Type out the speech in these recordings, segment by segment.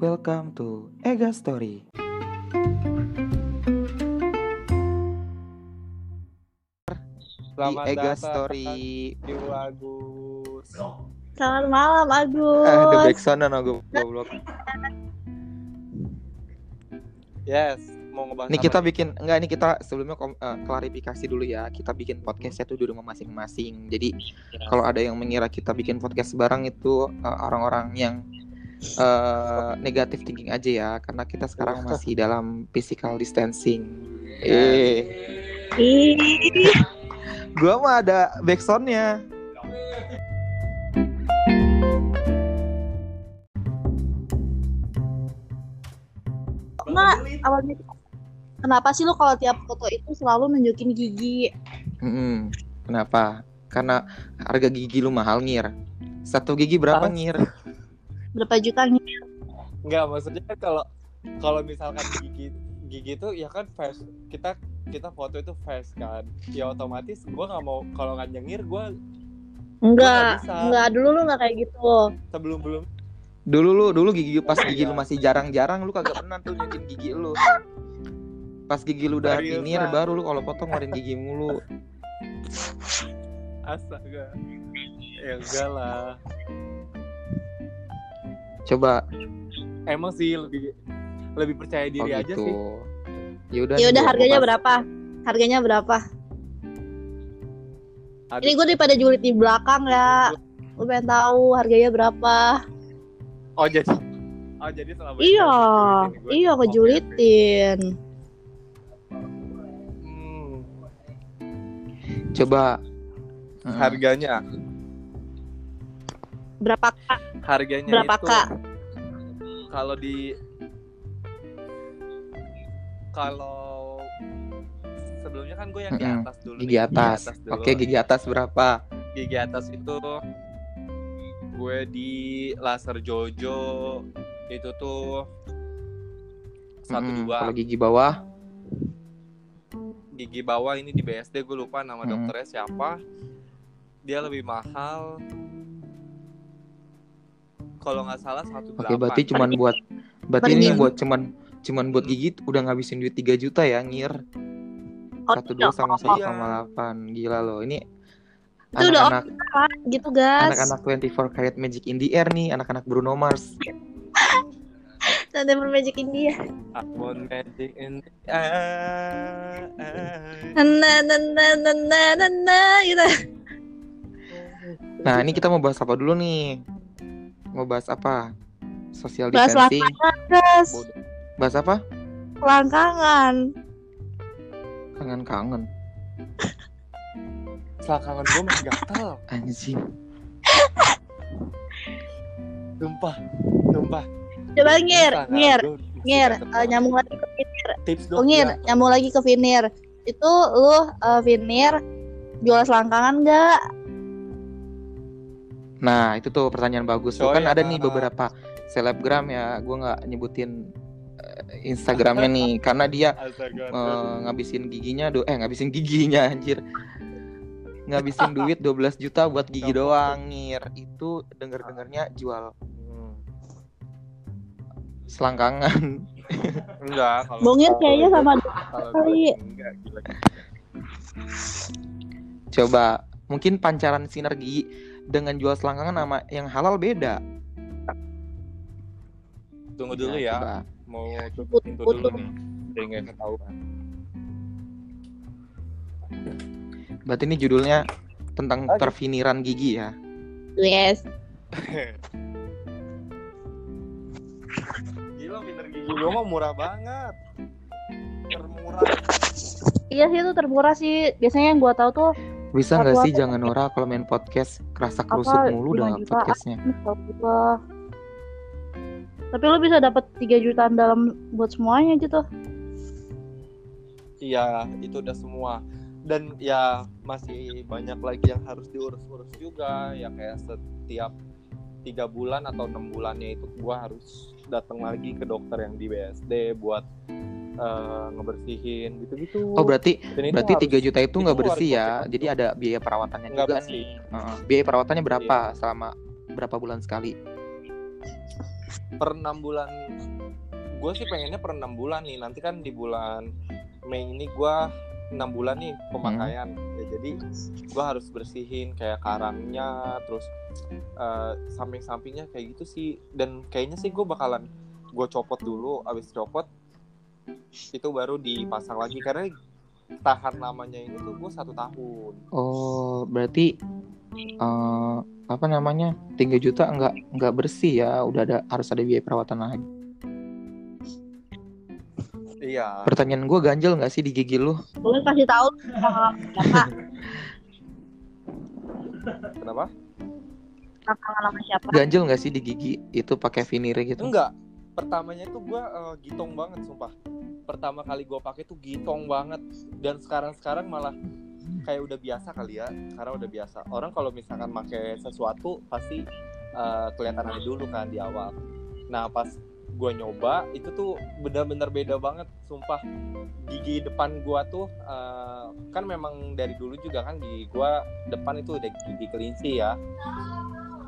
Welcome to Ega Story. Selamat di Ega Story. di Agus. Selamat malam Agus. Eh, the backsound aku goblok. Yes, mau ngebahas apa kita bikin enggak ini kita sebelumnya kom- eh, klarifikasi dulu ya. Kita bikin podcastnya tuh di rumah masing-masing. Jadi kalau ada yang mengira kita bikin podcast bareng itu eh, orang-orang yang eh, negatif thinking aja ya karena kita sekarang masih dalam physical distancing. Eh, gua mah ada backsoundnya. enggak awalnya Kenapa sih lu kalau tiap foto itu selalu nunjukin gigi? Mm-mm. Kenapa? Karena harga gigi lu mahal ngir. Satu gigi berapa Ah. ngir? Berapa juta nih? Enggak, maksudnya kalau kalau misalkan gigi gigi itu ya kan face kita kita foto itu face kan. Ya otomatis gua nggak mau kalau nggak nyengir gua Enggak, enggak dulu lu enggak kayak gitu. sebelum belum Dulu lu dulu gigi pas gigi lu masih jarang-jarang lu kagak pernah tuh gigi lu. Pas gigi lu udah Bang? baru lu kalau potong ngeluarin gigi mulu. astaga. Ya enggak lah. Coba Emang sih lebih lebih percaya oh diri aja gitu. sih. Ya udah. Ya nih, udah gua harganya bahas. berapa? Harganya berapa? Aduh, Ini gue daripada julid di belakang ya. Gue pengen tahu harganya berapa. oh jadi Oh jadi selama Iya, iya kejulitin. Hmm, Coba harganya Berapa kak? harganya Berapa, itu Kak? kalau di kalau sebelumnya kan gue yang di Mm-mm. atas dulu gigi nih, atas. dulu. Oke, gigi atas berapa? gigi atas itu gue di laser Jojo itu tuh satu dua Kalau gigi bawah gigi bawah ini di BSD gue lupa nama Mm-mm. dokternya siapa dia lebih mahal kalau nggak salah satu Oke, berarti cuman buat berarti Mending. ini buat cuman cuman buat gigi udah ngabisin duit 3 juta ya, ngir. Oh, Satu dua sama iya. satu sama delapan Gila loh Ini Itu udah Anak-anak Pak, gitu guys. Anak-anak 24 karat magic in the air nih Anak-anak Bruno Mars Nanti Magic India. Akun Magic in the air. Nana nana nana nana gitu. Nah ini kita mau bahas apa dulu nih Mau bahas apa Social Bahas distancing Bodoh. Bahas apa langkangan. Kangen-kangen Selangkangan gue masih gatel Anjing Sumpah Sumpah Coba ngir, ngir, ngir. banget. nyambung lagi ke vinir. Tips dong Oh, ngir, ya. nyambung lagi ke vinir. Itu lu eh, vinir jual selangkangan nggak? Nah itu tuh pertanyaan bagus tuh. Coy, Kan ada ah. nih beberapa selebgram ya Gue nggak nyebutin eh, Instagramnya nih. Karena dia eh, ngabisin giginya do eh ngabisin giginya anjir. Ngabisin duit 12 juta buat gigi doang ngir. Itu denger dengernya jual. Hmm. selangkangan. Enggak kalau Bongir kayaknya sama kali. coba mungkin pancaran sinergi dengan jual selangkangan sama yang halal beda Tunggu dulu Nah, ya coba. Mau tutup Put- pintu dulu nih Dia nggak ketahuan berarti ini judulnya tentang Oke. perfiniran gigi ya Yes. Gila pinter gigi gue mah murah banget Termurah Iya sih itu termurah sih. Biasanya yang gua tahu tuh bisa nggak sih jangan Nora kalau main podcast kerasa kerusuk Apa, mulu dah juta? podcastnya gua. Tapi lu bisa dapat 3 jutaan dalam buat semuanya gitu. Iya itu udah semua Dan ya masih banyak lagi yang harus diurus-urus juga Ya kayak setiap tiga bulan atau enam bulannya itu gua harus datang lagi ke dokter yang di BSD buat eh, ngebersihin gitu-gitu. oh berarti itu berarti 3 juta itu nggak itu bersih ya? pakai jadi ada biaya perawatannya Nggak juga bersih. nih. Heeh. biaya perawatannya berapa Iya. selama berapa bulan sekali? Per enam bulan. Gue sih pengennya per enam bulan nih. Nanti kan di bulan Mei ini gue enam bulan nih pemakaian. Ya, jadi gue harus bersihin kayak karangnya terus eh, samping-sampingnya kayak gitu sih. Dan kayaknya sih gue bakalan gue copot dulu. Abis copot itu baru dipasang lagi karena tahan namanya ini tuh gue satu tahun Oh, berarti eh apa namanya? 3 juta enggak enggak bersih ya. Udah ada harus ada biaya perawatan lagi. iya Pertanyaan gue ganjel nggak sih di gigi lu? Boleh kasih tahu kenapa siapa? Ganjel nggak sih di gigi itu pakai veneer gitu? enggak pertamanya itu gue gitong banget sumpah. Pertama kali gue pakai tuh gitong banget. Dan sekarang sekarang malah kayak udah biasa kali ya karena udah biasa. Orang kalau misalkan pakai sesuatu pasti eh, kelihatan aja dulu kan di awal. Nah pas gue nyoba itu tuh bener-bener beda banget sumpah. Gigi depan gue tuh eh, kan memang dari dulu juga kan gigi gue depan itu udah gigi kelinci ya.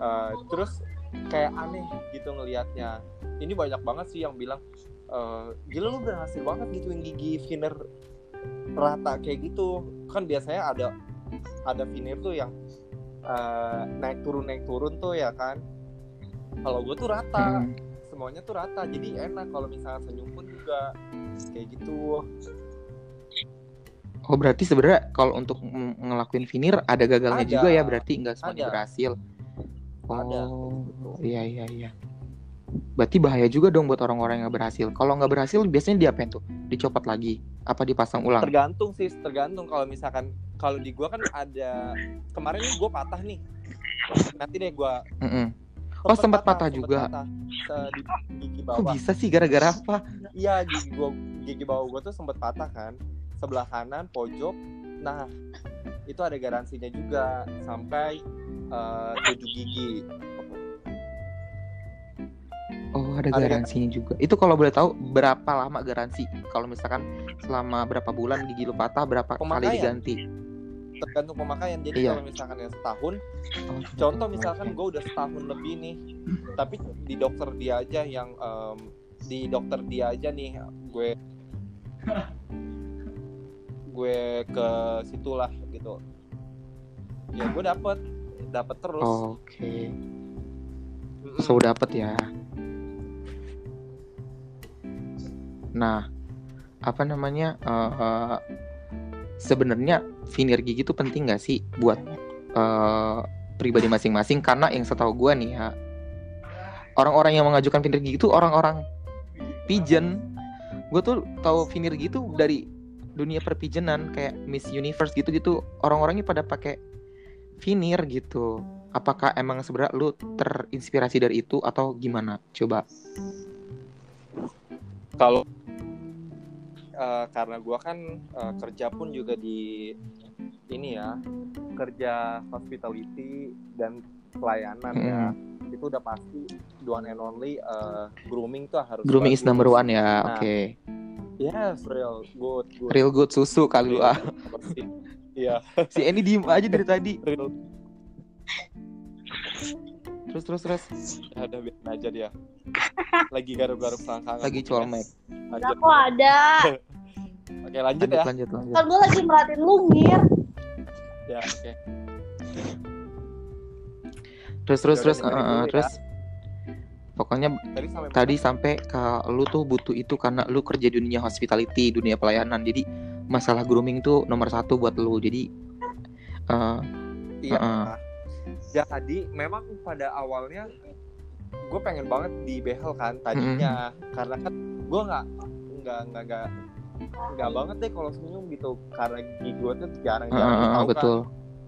Eh, terus kayak aneh gitu ngelihatnya ini banyak banget sih yang bilang eh, gila lu berhasil banget gituin gigi veneer rata kayak gitu kan biasanya ada ada veneer tuh yang eh, naik turun naik turun tuh ya kan kalau gue tuh rata Hmm. semuanya tuh rata jadi enak kalau misalnya senyum pun juga kayak gitu Oh berarti sebenarnya kalau untuk ng- ngelakuin veneer ada gagalnya Ada. juga ya berarti nggak semuanya Ada. berhasil. Ada. Oh iya iya iya. Berarti bahaya juga dong buat orang-orang yang nggak berhasil. Kalau nggak berhasil biasanya diapain tuh? Dicopot lagi? Apa dipasang ulang? tergantung sih tergantung kalau misalkan kalau di gua kan ada kemarin gua patah nih nanti deh gua Mm-mm. Oh, sempat patah sempet juga? patah. Di gigi Kok bawah bisa sih gara-gara apa? iya gigi gua gigi bawah gua tuh sempet patah kan sebelah kanan pojok nah itu ada garansinya juga sampai eh, tujuh gigi Oh ada Ada garansinya juga. Itu kalau boleh tahu berapa lama garansi? Kalau misalkan selama berapa bulan gigi lu patah berapa kali Pemakaian. diganti? tergantung pemakaian jadi Iya. kalau misalkan yang setahun Oh, contoh misalkan gue udah setahun lebih nih tapi di dokter dia aja yang em, di dokter dia aja nih gue gue ke situlah gitu ya gue dapet dapet terus Oke. Mm-mm. So dapet ya. Nah, apa namanya? eh, eh, Sebenarnya veneer gigi itu penting nggak sih buat eh, pribadi masing-masing? Karena yang setahu gue nih ya, orang-orang yang mengajukan veneer gigi itu orang-orang pigeon. Gue tuh tahu veneer gigi itu dari dunia perpigeonan kayak Miss Universe gitu-gitu. Orang-orangnya pada pakai veneer gitu. Apakah emang sebenarnya lu terinspirasi dari itu atau gimana? Coba. kalau eh, karena gue kan eh, kerja pun juga di ini ya kerja hospitality dan pelayanan ya itu udah pasti the one and only eh, grooming tuh harus Grooming is bagus. number one ya. Nah, Oke. yes real good good Real good susu kali lu ah. Iya Si Eni diem aja dari tadi. Terus terus terus. Ya udah biarin aja dia lagi garuk-garuk selangkangan Lagi colmek. Aku ada. oke lanjut Lanjut ya lanjut lanjut. Kan gue lagi merhatiin lu, Mir. ya oke Terus terus Ya terus. eh, dulu ya. terus. Pokoknya tadi sampai tadi sampai ke lu tuh butuh itu karena lu kerja di dunia hospitality, dunia pelayanan. Jadi masalah grooming tuh nomor satu buat lu. Jadi eh, Iya. Heeh. Jadi memang pada awalnya gue pengen banget di behel kan tadinya karena kan gue nggak nggak nggak nggak nggak banget deh kalau senyum gitu karena gigi gue tuh jarang-jarang eh, tahu kan. betul.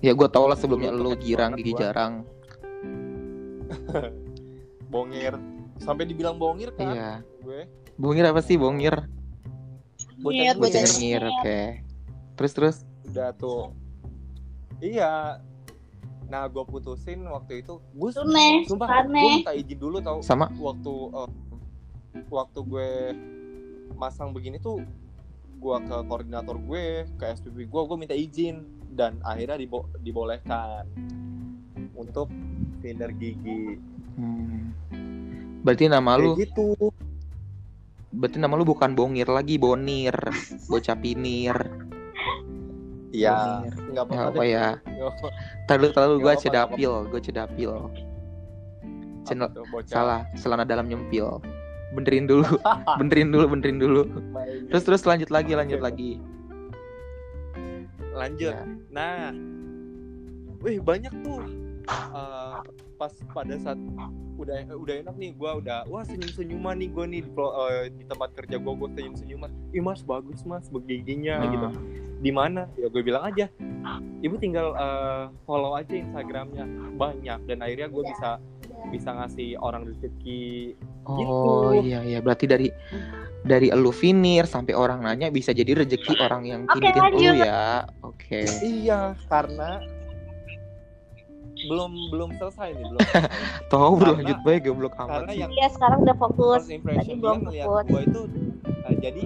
Ya gue tau lah sebelumnya lu girang gigi gua. jarang. bongir sampai dibilang bongir kan Iya. gue Bungir apa sih bongir? Bocah yang Bungir, oke. Terus terus. udah tuh iya nah gue putusin waktu itu gue sumpah gue Aneh. minta izin dulu tau Sama waktu eh, waktu gue masang begini tuh gue ke koordinator gue ke SPP gue gue minta izin dan akhirnya dibo- dibolehkan untuk finder gigi Hmm. Berarti nama lu gitu. Berarti nama lu bukan Bongir lagi, Bonir. Bocah Pinir. Iya. Bonir. Nggak Ya, apa-apa ya? Terlalu terlalu gue cedapil, gue cedapil. Channel salah, celana dalam nyempil. Benerin dulu, benerin dulu, benerin dulu. Terus terus lanjut lagi, lanjut lagi. lanjut. Ya. Nah, wih banyak tuh eh, pas pada saat udah udah enak nih gue udah wah senyum senyuman nih gue nih di, eh, di tempat kerja gue gue senyum senyuman ih mas bagus mas begiginya Ah. gitu di mana ya gue bilang aja ibu tinggal eh, follow aja instagramnya banyak dan akhirnya gue bisa bisa ngasih orang rezeki Oh Gitu. iya iya berarti dari dari elu finir sampai orang nanya bisa jadi rezeki orang yang lanjut. ya. Oke. iya karena belum belum selesai nih belum. Tahu berlanjut baik goblok amat karena sih. yang Iya sekarang udah fokus. Tadi belum fokus. gue itu nah, jadi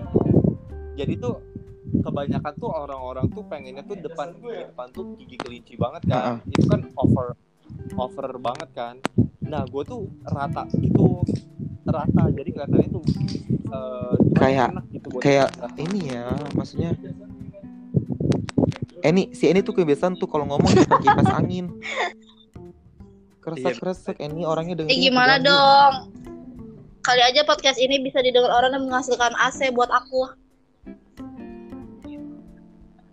jadi tuh kebanyakan tuh orang-orang tuh pengennya tuh depan depan tuh gigi kelinci banget kan itu kan over over banget kan nah gue tuh rata gitu rata jadi kelihatannya tuh eh, gimana Kayak- gitu kayak kita. ini ya maksudnya Eni si Eni tuh kebiasaan tuh kalau ngomong kipas angin kresek kresek Eni orangnya Eh dengerin gimana dong? Kali aja podcast ini bisa didengar orang dan menghasilkan AC buat aku.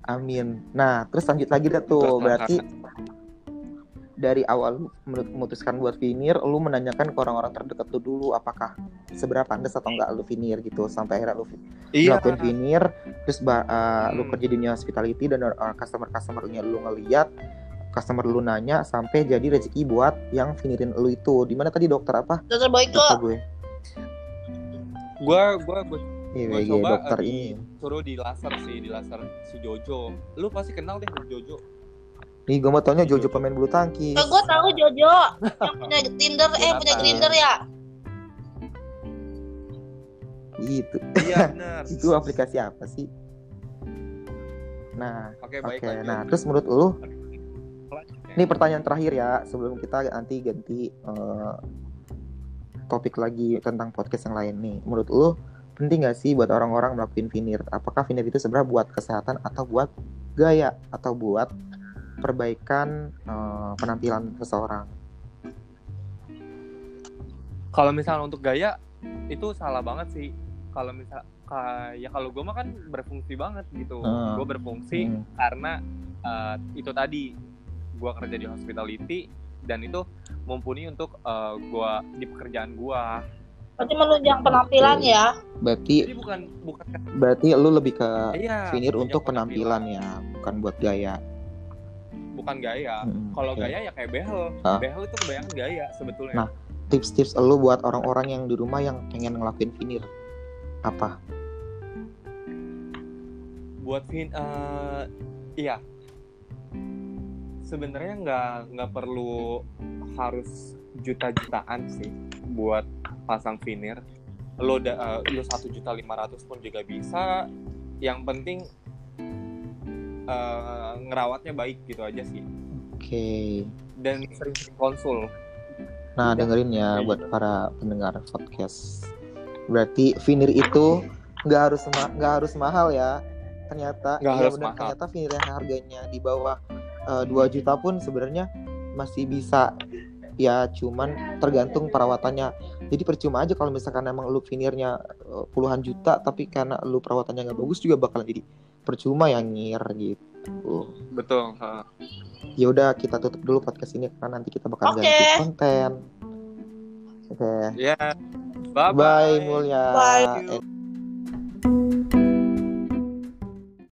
Amin. Nah, terus lanjut lagi dah tuh. Terus, Berarti dari awal lu menurut memutuskan buat finir, lu menanyakan ke orang-orang terdekat lu dulu apakah seberapa pandas atau enggak lu finir gitu sampai akhirnya lu iya ngelakuin finir, terus uh, lu Hmm. kerja di dunia hospitality dan uh, customer-customernya lu ngeliat, customer lu nanya sampai jadi rezeki buat yang finirin lu itu. Di mana tadi dokter apa? Dokter Boyko. Lupa gue. gue gue gue Iya, Gua iya, coba, dokter uh, di- ini. suruh di laser sih di laser si Jojo lu pasti kenal deh Jojo Nih, gue mau tanya Jojo pemain bulu tangkis. Eh, gue tahu Jojo yang punya Tinder, eh punya? Grinder ya. Gitu. iya benar Itu aplikasi apa sih? Nah, oke baik Oke, lanjut. nah terus menurut lu, ya. Ini pertanyaan terakhir ya sebelum kita nanti ganti eh, topik lagi tentang podcast yang lain nih. Menurut lu penting gak sih buat orang-orang melakukan finir? Apakah finir itu sebenarnya buat kesehatan atau buat gaya atau buat perbaikan eh, penampilan seseorang? kalau misalnya untuk gaya itu salah banget sih kalau misal kayak kalau gue mah kan berfungsi banget gitu Hmm. gue berfungsi Hmm. karena eh, itu tadi gue kerja di hospitality dan itu mumpuni untuk eh, gue di pekerjaan gue Berarti menunjang penampilan ya. Berarti jadi bukan bukan berarti lu lebih ke iya untuk penampilan ya, bukan buat gaya. bukan gaya Hmm, kalau oke. gaya ya kayak behel Ah. behel itu kebayangan gaya sebetulnya Nah. Tips-tips lu buat orang-orang yang di rumah yang pengen ngelakuin finir apa? buat fin eh iya sebenarnya nggak nggak perlu harus juta-jutaan sih buat pasang finir lo da, eh, lo satu juta lima ratus pun juga bisa yang penting eh, ngerawatnya baik gitu aja sih Oke. dan sering-sering konsul Nah, dengerin ya buat para pendengar podcast. Berarti finir itu nggak harus ma- nggak harus mahal ya. Ternyata Nggak iya harus mahal. ternyata finir yang harganya di bawah eh, 2 juta pun sebenarnya masih bisa ya cuman tergantung perawatannya. Jadi percuma aja kalau misalkan emang lu finirnya eh, puluhan juta tapi karena lu perawatannya nggak bagus juga bakalan jadi percuma yang ngir gitu. betul. Ya udah kita tutup dulu podcast ini karena nanti kita bakal Oke. ganti konten. Oke. ya bye Bye, Mulya. Bye. Eh,